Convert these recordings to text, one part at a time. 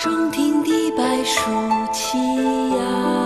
中庭地白树栖鸦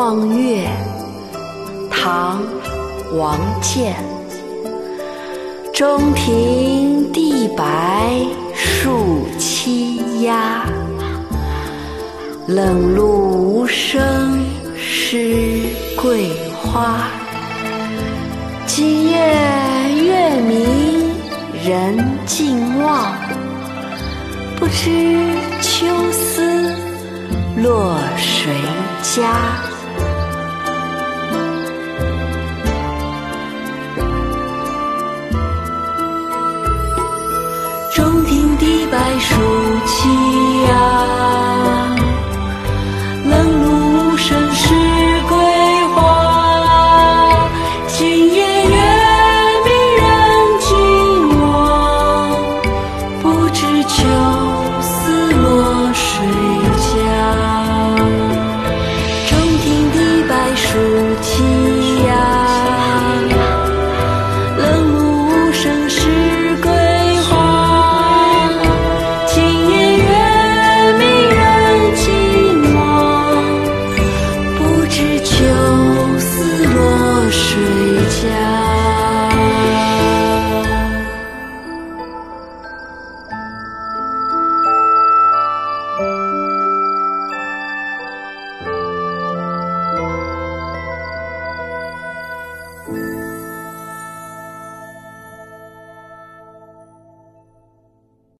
望月唐·王建。中庭地白树栖鸦，冷露无声湿桂花。今夜月明人尽望，不知秋思落谁家。